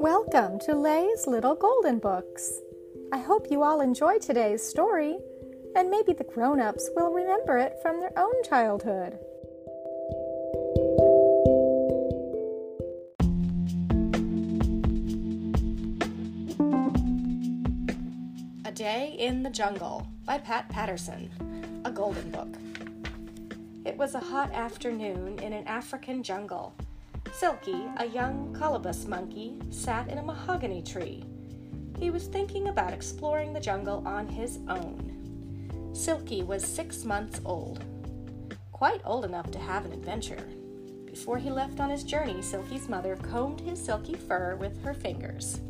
Welcome to Lay's Little Golden Books. I hope you all enjoy today's story, and maybe the grown ups will remember it from their own childhood. A Day in the Jungle by Pat Patterson, a golden book. It was a hot afternoon in an African jungle. Silky, a young colobus monkey, sat in a mahogany tree. He was thinking about exploring the jungle on his own. Silky was six months old, quite old enough to have an adventure. Before he left on his journey, Silky's mother combed his silky fur with her fingers.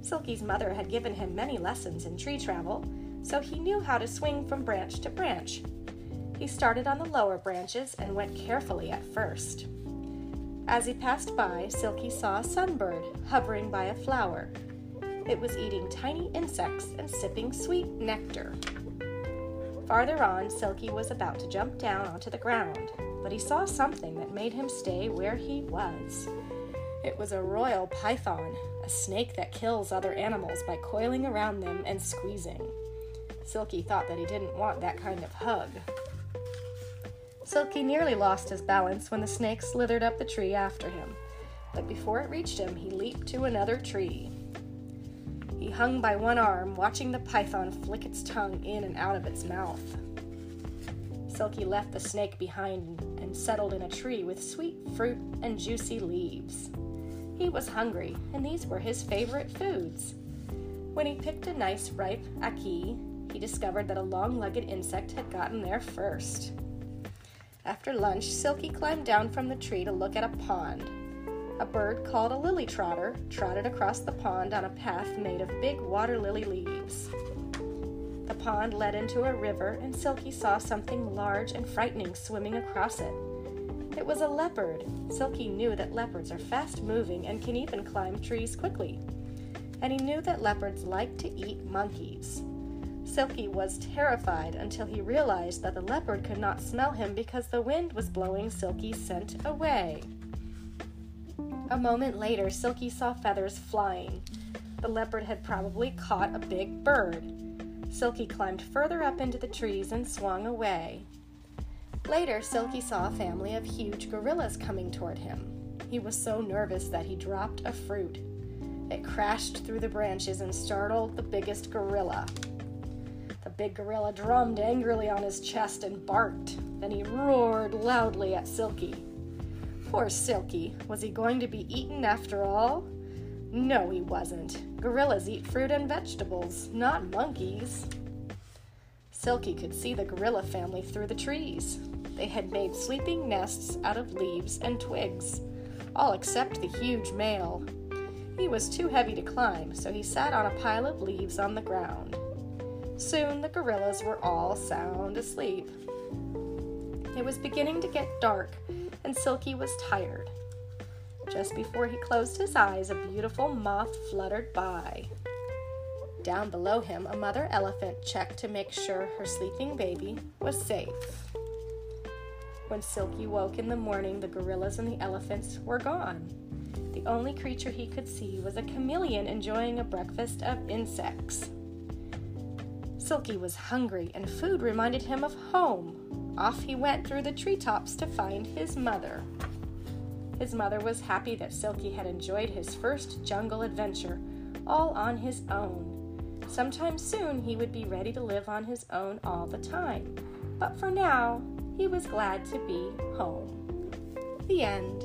Silky's mother had given him many lessons in tree travel, so he knew how to swing from branch to branch. He started on the lower branches and went carefully at first. As he passed by, Silky saw a sunbird hovering by a flower. It was eating tiny insects and sipping sweet nectar. Farther on, Silky was about to jump down onto the ground, but he saw something that made him stay where he was. It was a royal python, a snake that kills other animals by coiling around them and squeezing. Silky thought that he didn't want that kind of hug. Silky nearly lost his balance when the snake slithered up the tree after him, but before it reached him, he leaped to another tree. He hung by one arm, watching the python flick its tongue in and out of its mouth. Silky left the snake behind and settled in a tree with sweet fruit and juicy leaves. He was hungry, and these were his favorite foods. When he picked a nice ripe ackee, he discovered that a long legged insect had gotten there first. After lunch, Silky climbed down from the tree to look at a pond. A bird called a lily trotter trotted across the pond on a path made of big water lily leaves. The pond led into a river, and Silky saw something large and frightening swimming across it. It was a leopard. Silky knew that leopards are fast moving and can even climb trees quickly. And he knew that leopards like to eat monkeys. Silky was terrified until he realized that the leopard could not smell him because the wind was blowing Silky's scent away. A moment later, Silky saw feathers flying. The leopard had probably caught a big bird. Silky climbed further up into the trees and swung away. Later, Silky saw a family of huge gorillas coming toward him. He was so nervous that he dropped a fruit. It crashed through the branches and startled the biggest gorilla big gorilla drummed angrily on his chest and barked. Then he roared loudly at Silky. Poor Silky. Was he going to be eaten after all? No, he wasn't. Gorillas eat fruit and vegetables, not monkeys. Silky could see the gorilla family through the trees. They had made sleeping nests out of leaves and twigs, all except the huge male. He was too heavy to climb, so he sat on a pile of leaves on the ground. Soon the gorillas were all sound asleep. It was beginning to get dark, and Silky was tired. Just before he closed his eyes, a beautiful moth fluttered by. Down below him, a mother elephant checked to make sure her sleeping baby was safe. When Silky woke in the morning, the gorillas and the elephants were gone. The only creature he could see was a chameleon enjoying a breakfast of insects. Silky was hungry, and food reminded him of home. Off he went through the treetops to find his mother. His mother was happy that Silky had enjoyed his first jungle adventure, all on his own. Sometime soon he would be ready to live on his own all the time, but for now, he was glad to be home. The end.